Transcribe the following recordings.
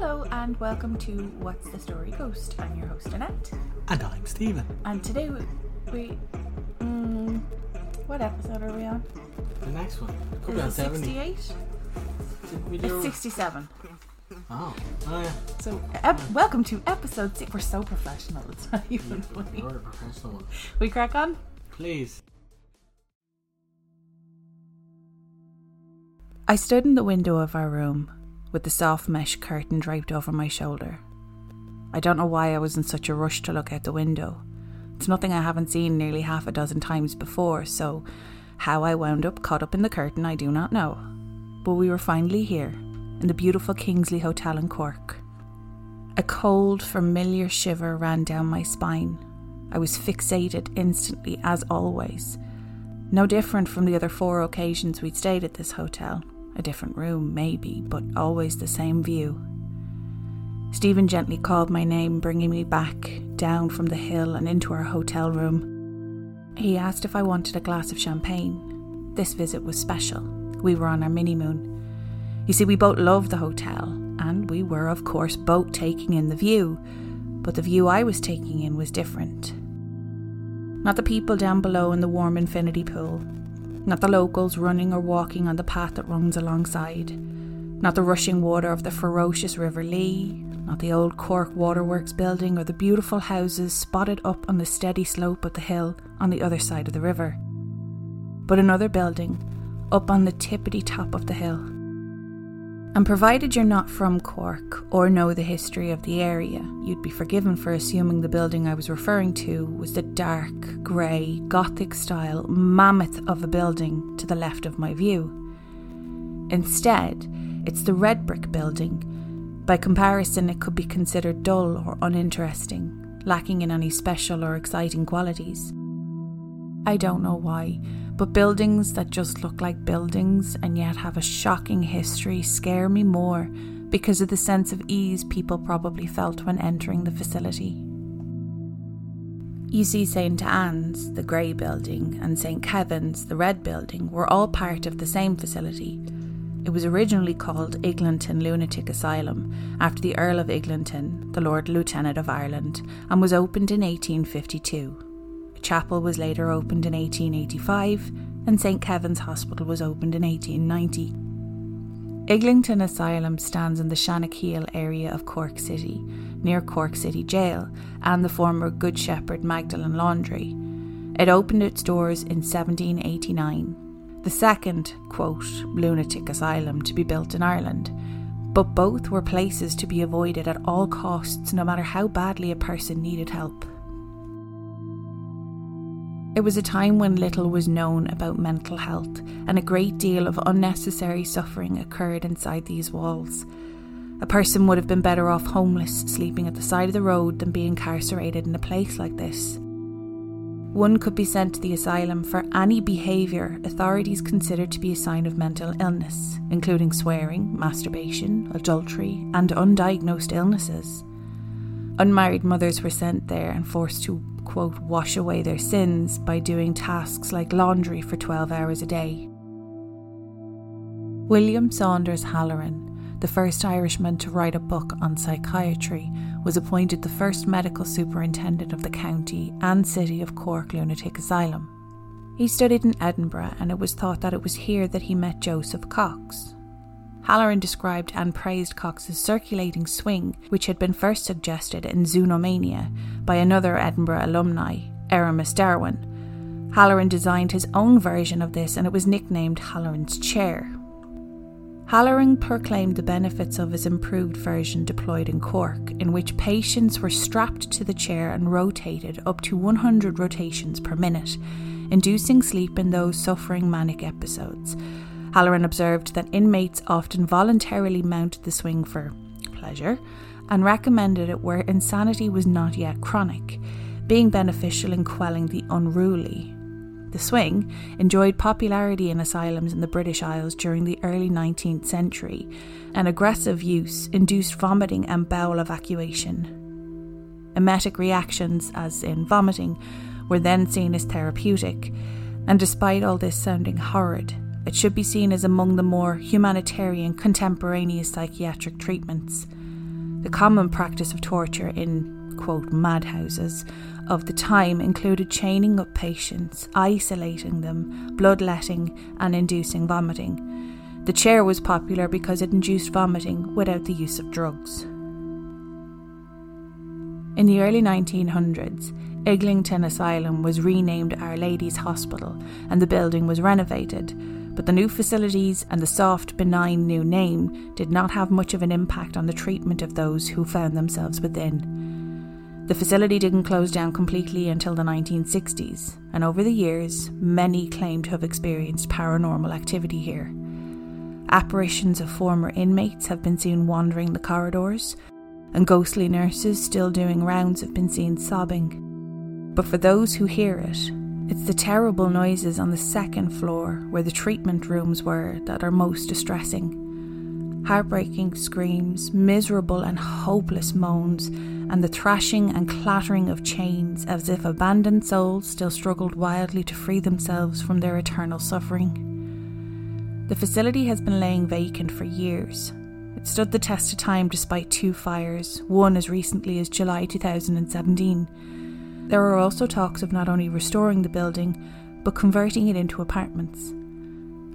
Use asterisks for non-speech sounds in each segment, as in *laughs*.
Hello and welcome to What's the Story Ghost. I'm your host Annette, And I'm Stephen. and today we, we mm, what episode are we on? The next one. Could be on Is it 70. 68? It's 67. Oh. Oh, yeah. So, ep- welcome to episode six. We're so professional. It's not *laughs* even funny. You're a professional. We crack on. Please. I stood in the window of our room with the soft mesh curtain draped over my shoulder. I don't know why I was in such a rush to look out the window. It's nothing I haven't seen nearly half a dozen times before, so how I wound up caught up in the curtain I do not know. But we were finally here, in the beautiful Kingsley Hotel in Cork. A cold, familiar shiver ran down my spine. I was fixated instantly, as always. No different from the other four occasions we'd stayed at this hotel. A different room, maybe, but always the same view. Stephen gently called my name, bringing me back down from the hill and into our hotel room. He asked if I wanted a glass of champagne. This visit was special. We were on our mini moon. You see, we both loved the hotel, and we were, of course, both taking in the view, but the view I was taking in was different. Not the people down below in the warm infinity pool, not the locals running or walking on the path that runs alongside, not the rushing water of the ferocious River Lee, not the old Cork Waterworks building or the beautiful houses spotted up on the steady slope of the hill on the other side of the river, but another building up on the tippity top of the hill. And provided you're not from Cork or know the history of the area, you'd be forgiven for assuming the building I was referring to was the dark, grey, Gothic style mammoth of a building to the left of my view. Instead, it's the red brick building. By comparison, it could be considered dull or uninteresting, lacking in any special or exciting qualities. I don't know why, but buildings that just look like buildings and yet have a shocking history scare me more because of the sense of ease people probably felt when entering the facility. You see, St. Anne's, the grey building, and St. Kevin's, the red building, were all part of the same facility. It was originally called Eglinton Lunatic Asylum after the Earl of Eglinton, the Lord Lieutenant of Ireland, and was opened in 1852. A chapel was later opened in 1885, and St. Kevin's Hospital was opened in 1890. Eglinton Asylum stands in the Shanakiel area of Cork City, near Cork City Jail and the former Good Shepherd Magdalen Laundry. It opened its doors in 1789, the second, quote, lunatic asylum to be built in Ireland. But both were places to be avoided at all costs, no matter how badly a person needed help. It was a time when little was known about mental health, and a great deal of unnecessary suffering occurred inside these walls. A person would have been better off homeless, sleeping at the side of the road, than being incarcerated in a place like this. One could be sent to the asylum for any behaviour authorities considered to be a sign of mental illness, including swearing, masturbation, adultery, and undiagnosed illnesses. Unmarried mothers were sent there and forced to, quote, wash away their sins by doing tasks like laundry for 12 hours a day. William Saunders Hallaran, the first Irishman to write a book on psychiatry, was appointed the first medical superintendent of the county and city of Cork Lunatic Asylum. He studied in Edinburgh, and it was thought that it was here that he met Joseph Cox. Hallaran described and praised Cox's circulating swing, which had been first suggested in Zoonomania by another Edinburgh alumni, Erasmus Darwin. Hallaran designed his own version of this, and it was nicknamed Hallaran's Chair. Hallaran proclaimed the benefits of his improved version deployed in Cork, in which patients were strapped to the chair and rotated up to 100 rotations per minute, inducing sleep in those suffering manic episodes. Hallaran observed that inmates often voluntarily mounted the swing for pleasure and recommended it where insanity was not yet chronic, being beneficial in quelling the unruly. The swing enjoyed popularity in asylums in the British Isles during the early 19th century, and aggressive use induced vomiting and bowel evacuation. Emetic reactions, as in vomiting, were then seen as therapeutic, and despite all this sounding horrid, it should be seen as among the more humanitarian contemporaneous psychiatric treatments. The common practice of torture in, quote, madhouses of the time included chaining up patients, isolating them, bloodletting, and inducing vomiting. The chair was popular because it induced vomiting without the use of drugs. In the early 1900s, Eglinton Asylum was renamed Our Lady's Hospital and the building was renovated, but the new facilities and the soft, benign new name did not have much of an impact on the treatment of those who found themselves within. The facility didn't close down completely until the 1960s, and over the years, many claim to have experienced paranormal activity here. Apparitions of former inmates have been seen wandering the corridors, and ghostly nurses still doing rounds have been seen sobbing. But for those who hear it, it's the terrible noises on the second floor where the treatment rooms were that are most distressing. Heartbreaking screams, miserable and hopeless moans, and the thrashing and clattering of chains as if abandoned souls still struggled wildly to free themselves from their eternal suffering. The facility has been laying vacant for years. It stood the test of time despite two fires, one as recently as July 2017 there are also talks of not only restoring the building, but converting it into apartments.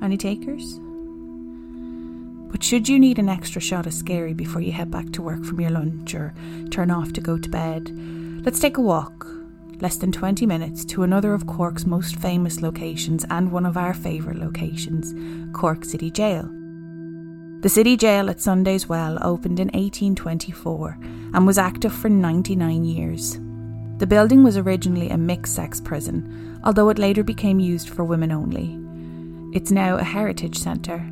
Any takers? But should you need an extra shot of scary before you head back to work from your lunch or turn off to go to bed, let's take a walk, less than 20 minutes, to another of Cork's most famous locations and one of our favourite locations, Cork City Jail. The city jail at Sunday's Well opened in 1824 and was active for 99 years. The building was originally a mixed sex prison, although it later became used for women only. It's now a heritage centre.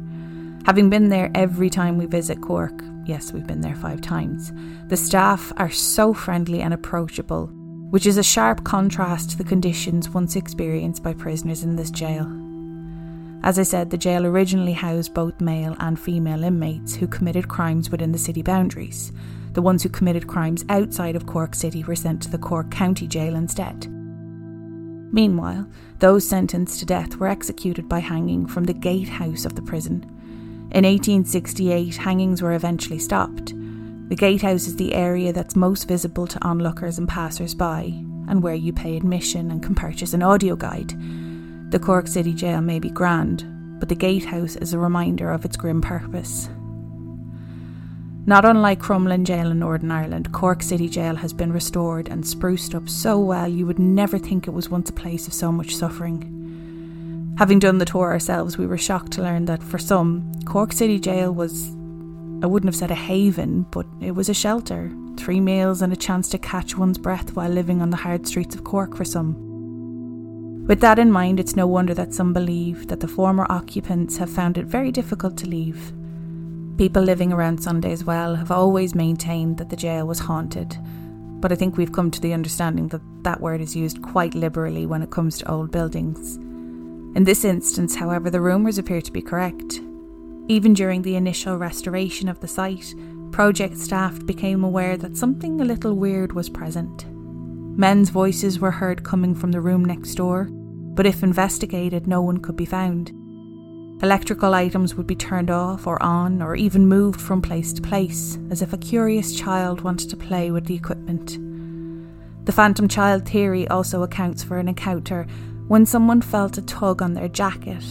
Having been there every time we visit Cork, yes, we've been there five times, the staff are so friendly and approachable, which is a sharp contrast to the conditions once experienced by prisoners in this jail. As I said, the jail originally housed both male and female inmates who committed crimes within the city boundaries, the ones who committed crimes outside of Cork City were sent to the Cork County Jail instead. Meanwhile, those sentenced to death were executed by hanging from the gatehouse of the prison. In 1868, hangings were eventually stopped. The gatehouse is the area that's most visible to onlookers and passers by, and where you pay admission and can purchase an audio guide. The Cork City Jail may be grand, but the gatehouse is a reminder of its grim purpose. Not unlike Crumlin Jail in Northern Ireland, Cork City Jail has been restored and spruced up so well you would never think it was once a place of so much suffering. Having done the tour ourselves, we were shocked to learn that for some, Cork City Jail was, I wouldn't have said a haven, but it was a shelter. Three meals and a chance to catch one's breath while living on the hard streets of Cork for some. With that in mind, it's no wonder that some believe that the former occupants have found it very difficult to leave. People living around Sunday's Well have always maintained that the jail was haunted, but I think we've come to the understanding that that word is used quite liberally when it comes to old buildings. In this instance, however, the rumours appear to be correct. Even during the initial restoration of the site, project staff became aware that something a little weird was present. Men's voices were heard coming from the room next door, but if investigated, no one could be found. Electrical items would be turned off or on, or even moved from place to place, as if a curious child wanted to play with the equipment. The phantom child theory also accounts for an encounter when someone felt a tug on their jacket,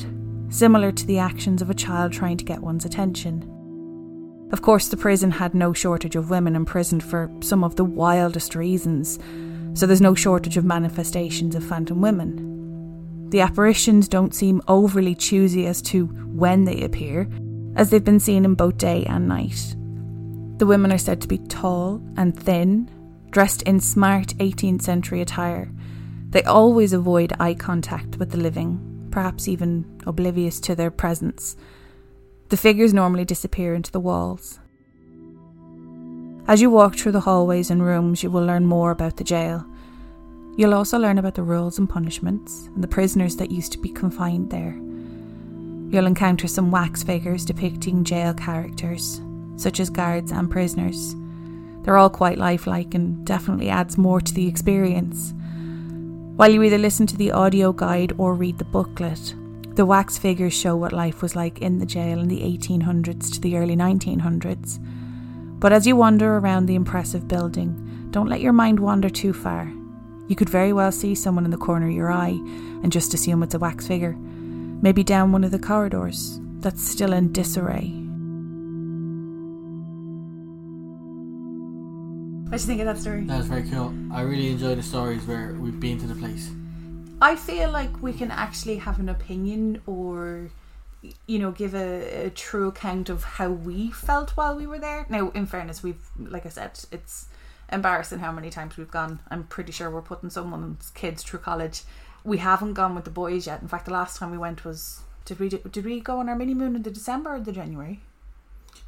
similar to the actions of a child trying to get one's attention. Of course, the prison had no shortage of women imprisoned for some of the wildest reasons, so there's no shortage of manifestations of phantom women. The apparitions don't seem overly choosy as to when they appear, as they've been seen in both day and night. The women are said to be tall and thin, dressed in smart 18th century attire. They always avoid eye contact with the living, perhaps even oblivious to their presence. The figures normally disappear into the walls. As you walk through the hallways and rooms, you will learn more about the jail. You'll also learn about the rules and punishments and the prisoners that used to be confined there. You'll encounter some wax figures depicting jail characters, such as guards and prisoners. They're all quite lifelike and definitely adds more to the experience. While you either listen to the audio guide or read the booklet, the wax figures show what life was like in the jail in the 1800s to the early 1900s. But as you wander around the impressive building, don't let your mind wander too far. You could very well see someone in the corner of your eye and just assume it's a wax figure, maybe down one of the corridors that's still in disarray. What do you think of that story? That was very cool. I really enjoy the stories where we've been to the place. I feel like we can actually have an opinion or you know give a, a true account of how we felt while we were there. Now, in fairness, we've like I said, it's embarrassing how many times we've gone. I'm pretty sure we're putting someone's kids through college. We haven't gone with the boys yet. In fact, the last time we went was did we did we go on our mini moon in the December or the January?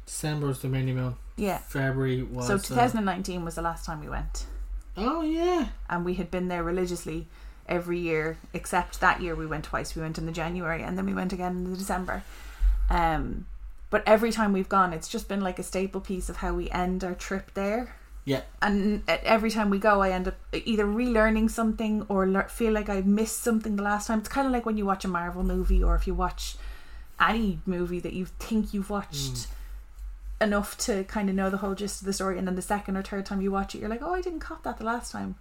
December was the mini moon. Yeah. February was. So uh, 2019 was the last time we went, oh yeah. and we had been there religiously every year except that year we went twice. We went in the January and then we went again in the December. Um, but every time we've gone, it's just been like a staple piece of how we end our trip there. Yeah. And every time we go, I end up either relearning something or lear- feel like I missed something the last time. It's kind of like when you watch a Marvel movie or if you watch any movie that you think you've watched enough to kind of know the whole gist of the story, and then the second or third time you watch it, you're like, oh, I didn't cop that the last time.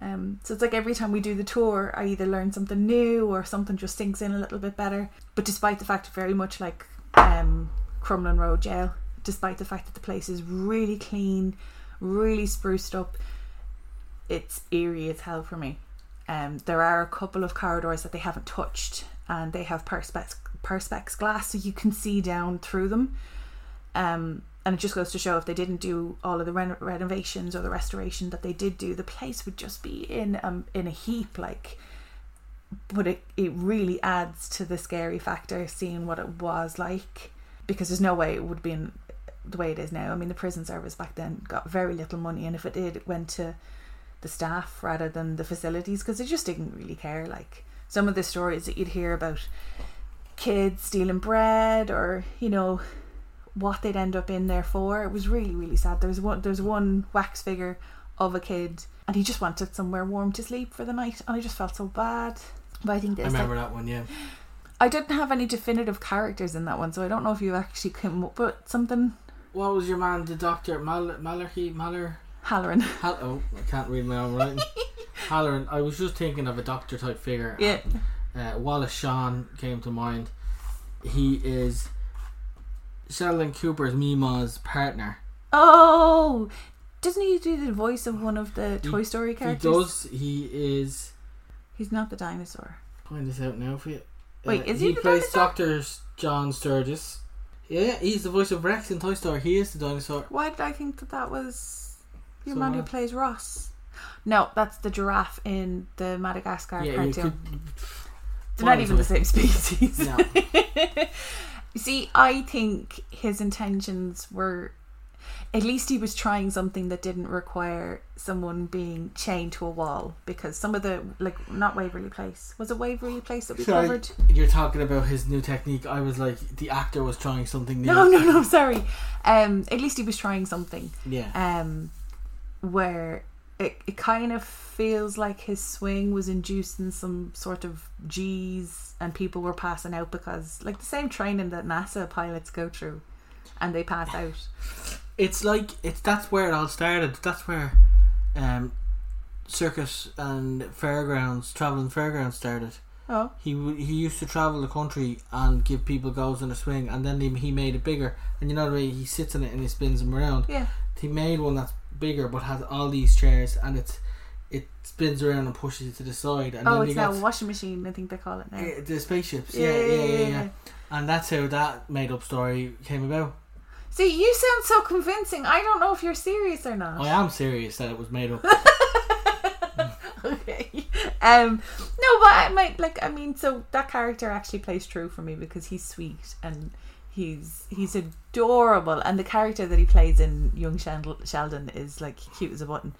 Um, so it's like every time we do the tour, I either learn something new or something just sinks in a little bit better. But despite the fact, very much like um, Crumlin Road Jail, despite the fact that the place is really clean, really spruced up, it's eerie as hell for me. Um, there are a couple of corridors that they haven't touched, and they have perspex perspex glass, so you can see down through them. Um, and it just goes to show if they didn't do all of the ren- renovations or the restoration that they did do, the place would just be in um in a heap. Like, but it it really adds to the scary factor seeing what it was like, because there's no way it would be in the way it is now. I mean, the prison service back then got very little money, and if it did, it went to the staff rather than the facilities because they just didn't really care. Like some of the stories that you'd hear about kids stealing bread or you know what they'd end up in there for. It was really really sad. There's one there's one wax figure of a kid and he just wanted somewhere warm to sleep for the night and I just felt so bad. But I think I remember like, that one. Yeah. I didn't have any definitive characters in that one, so I don't know if you actually came up with something. What was your man, the doctor Mal- Malachy Maller? Hallaran. Hal- oh, I can't read my own writing. *laughs* Hallaran. I was just thinking of a doctor type figure. Yeah. Uh, Wallace Shawn came to mind. He is Sheldon Cooper's Meemaw's partner. Oh, doesn't he do the voice of one of the He- Toy Story characters? He does. He is. He's not the dinosaur. Find this out now for you. Wait, is he he the plays? Doctor John Sturgis. Yeah, he's the voice of Rex in Toy Story. He is the dinosaur. Why did I think that that was your So man who plays Ross? No, that's the giraffe in the Madagascar yeah, you cartoon. could. They're not even the same species. No. You *laughs* See, I think his intentions were. At least he was trying something that didn't require someone being chained to a wall because some of the like not Waverly Place was it Waverly Place that we Sorry, covered? you're talking about his new technique. I was like, the actor was trying something new. No, no, no. Sorry. Um, at least he was trying something. Yeah. um, where it, it kind of feels like his swing was inducing some sort of G's and people were passing out because, like, the same training that NASA pilots go through and they pass *laughs* out. It's like it's that's where it all started. That's where um, circus and fairgrounds, traveling fairgrounds started. Oh, He he used to travel the country and give people goes in a swing, and then he, he made it bigger. And you know the way he sits in it and he spins them around. yeah. He made one that's bigger but has all these chairs, and it's it spins around and pushes it to the side. And Oh, then it's now a washing machine, I think they call it now. the spaceships. Yeah yeah, yeah, yeah, And that's how that made up story came about. See, you sound so convincing. I don't know if you're serious or not. I am serious that it was made up. *laughs* okay. Um no, but I might like I mean so that character actually plays true for me because he's sweet and he's he's adorable and the character that he plays in Young Sheldon, is like cute as a button.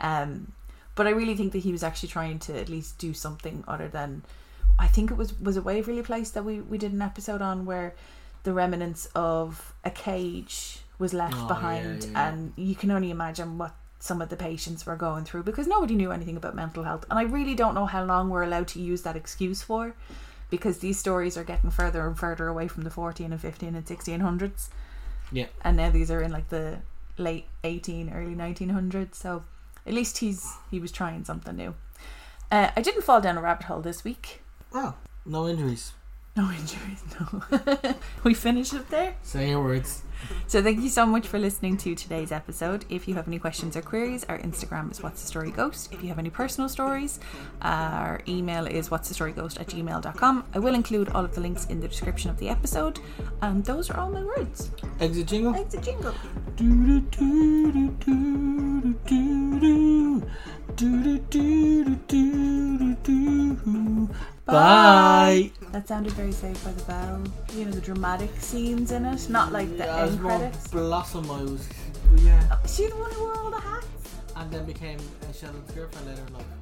Um but I really think that he was actually trying to at least do something other than I think it was was a Waverly Place that we we did an episode on where the remnants of a cage was left Oh, behind yeah, yeah. and you can only imagine what some of the patients were going through because nobody knew anything about mental health and I really don't know how long we're allowed to use that excuse for because these stories are getting further and further away from the 14 and 15 and 1600s Yeah. and now these are in like the late 18, early 1900s. So at least he's he was trying something new. Uh, I didn't fall down a rabbit hole this week. Oh, no injuries. No injuries, no. *laughs* we finished it there. Say your words. So thank you so much for listening to today's episode. If you have any questions or queries, our Instagram is what's the story ghost. If you have any personal stories, our email is what's the story ghost at gmail.com. I will include all of the links in the description of the episode. And those are all my words. Exit jingle. Exit jingle. Do do do do do do do do do do do do do. Bye. Bye. That sounded very Saved by the Bell. You know the dramatic scenes in it, not like the Yeah, it was end more credits. Blossom, I was. Yeah. She the one who wore all the hats. And then became uh, Sheldon's girlfriend later in life.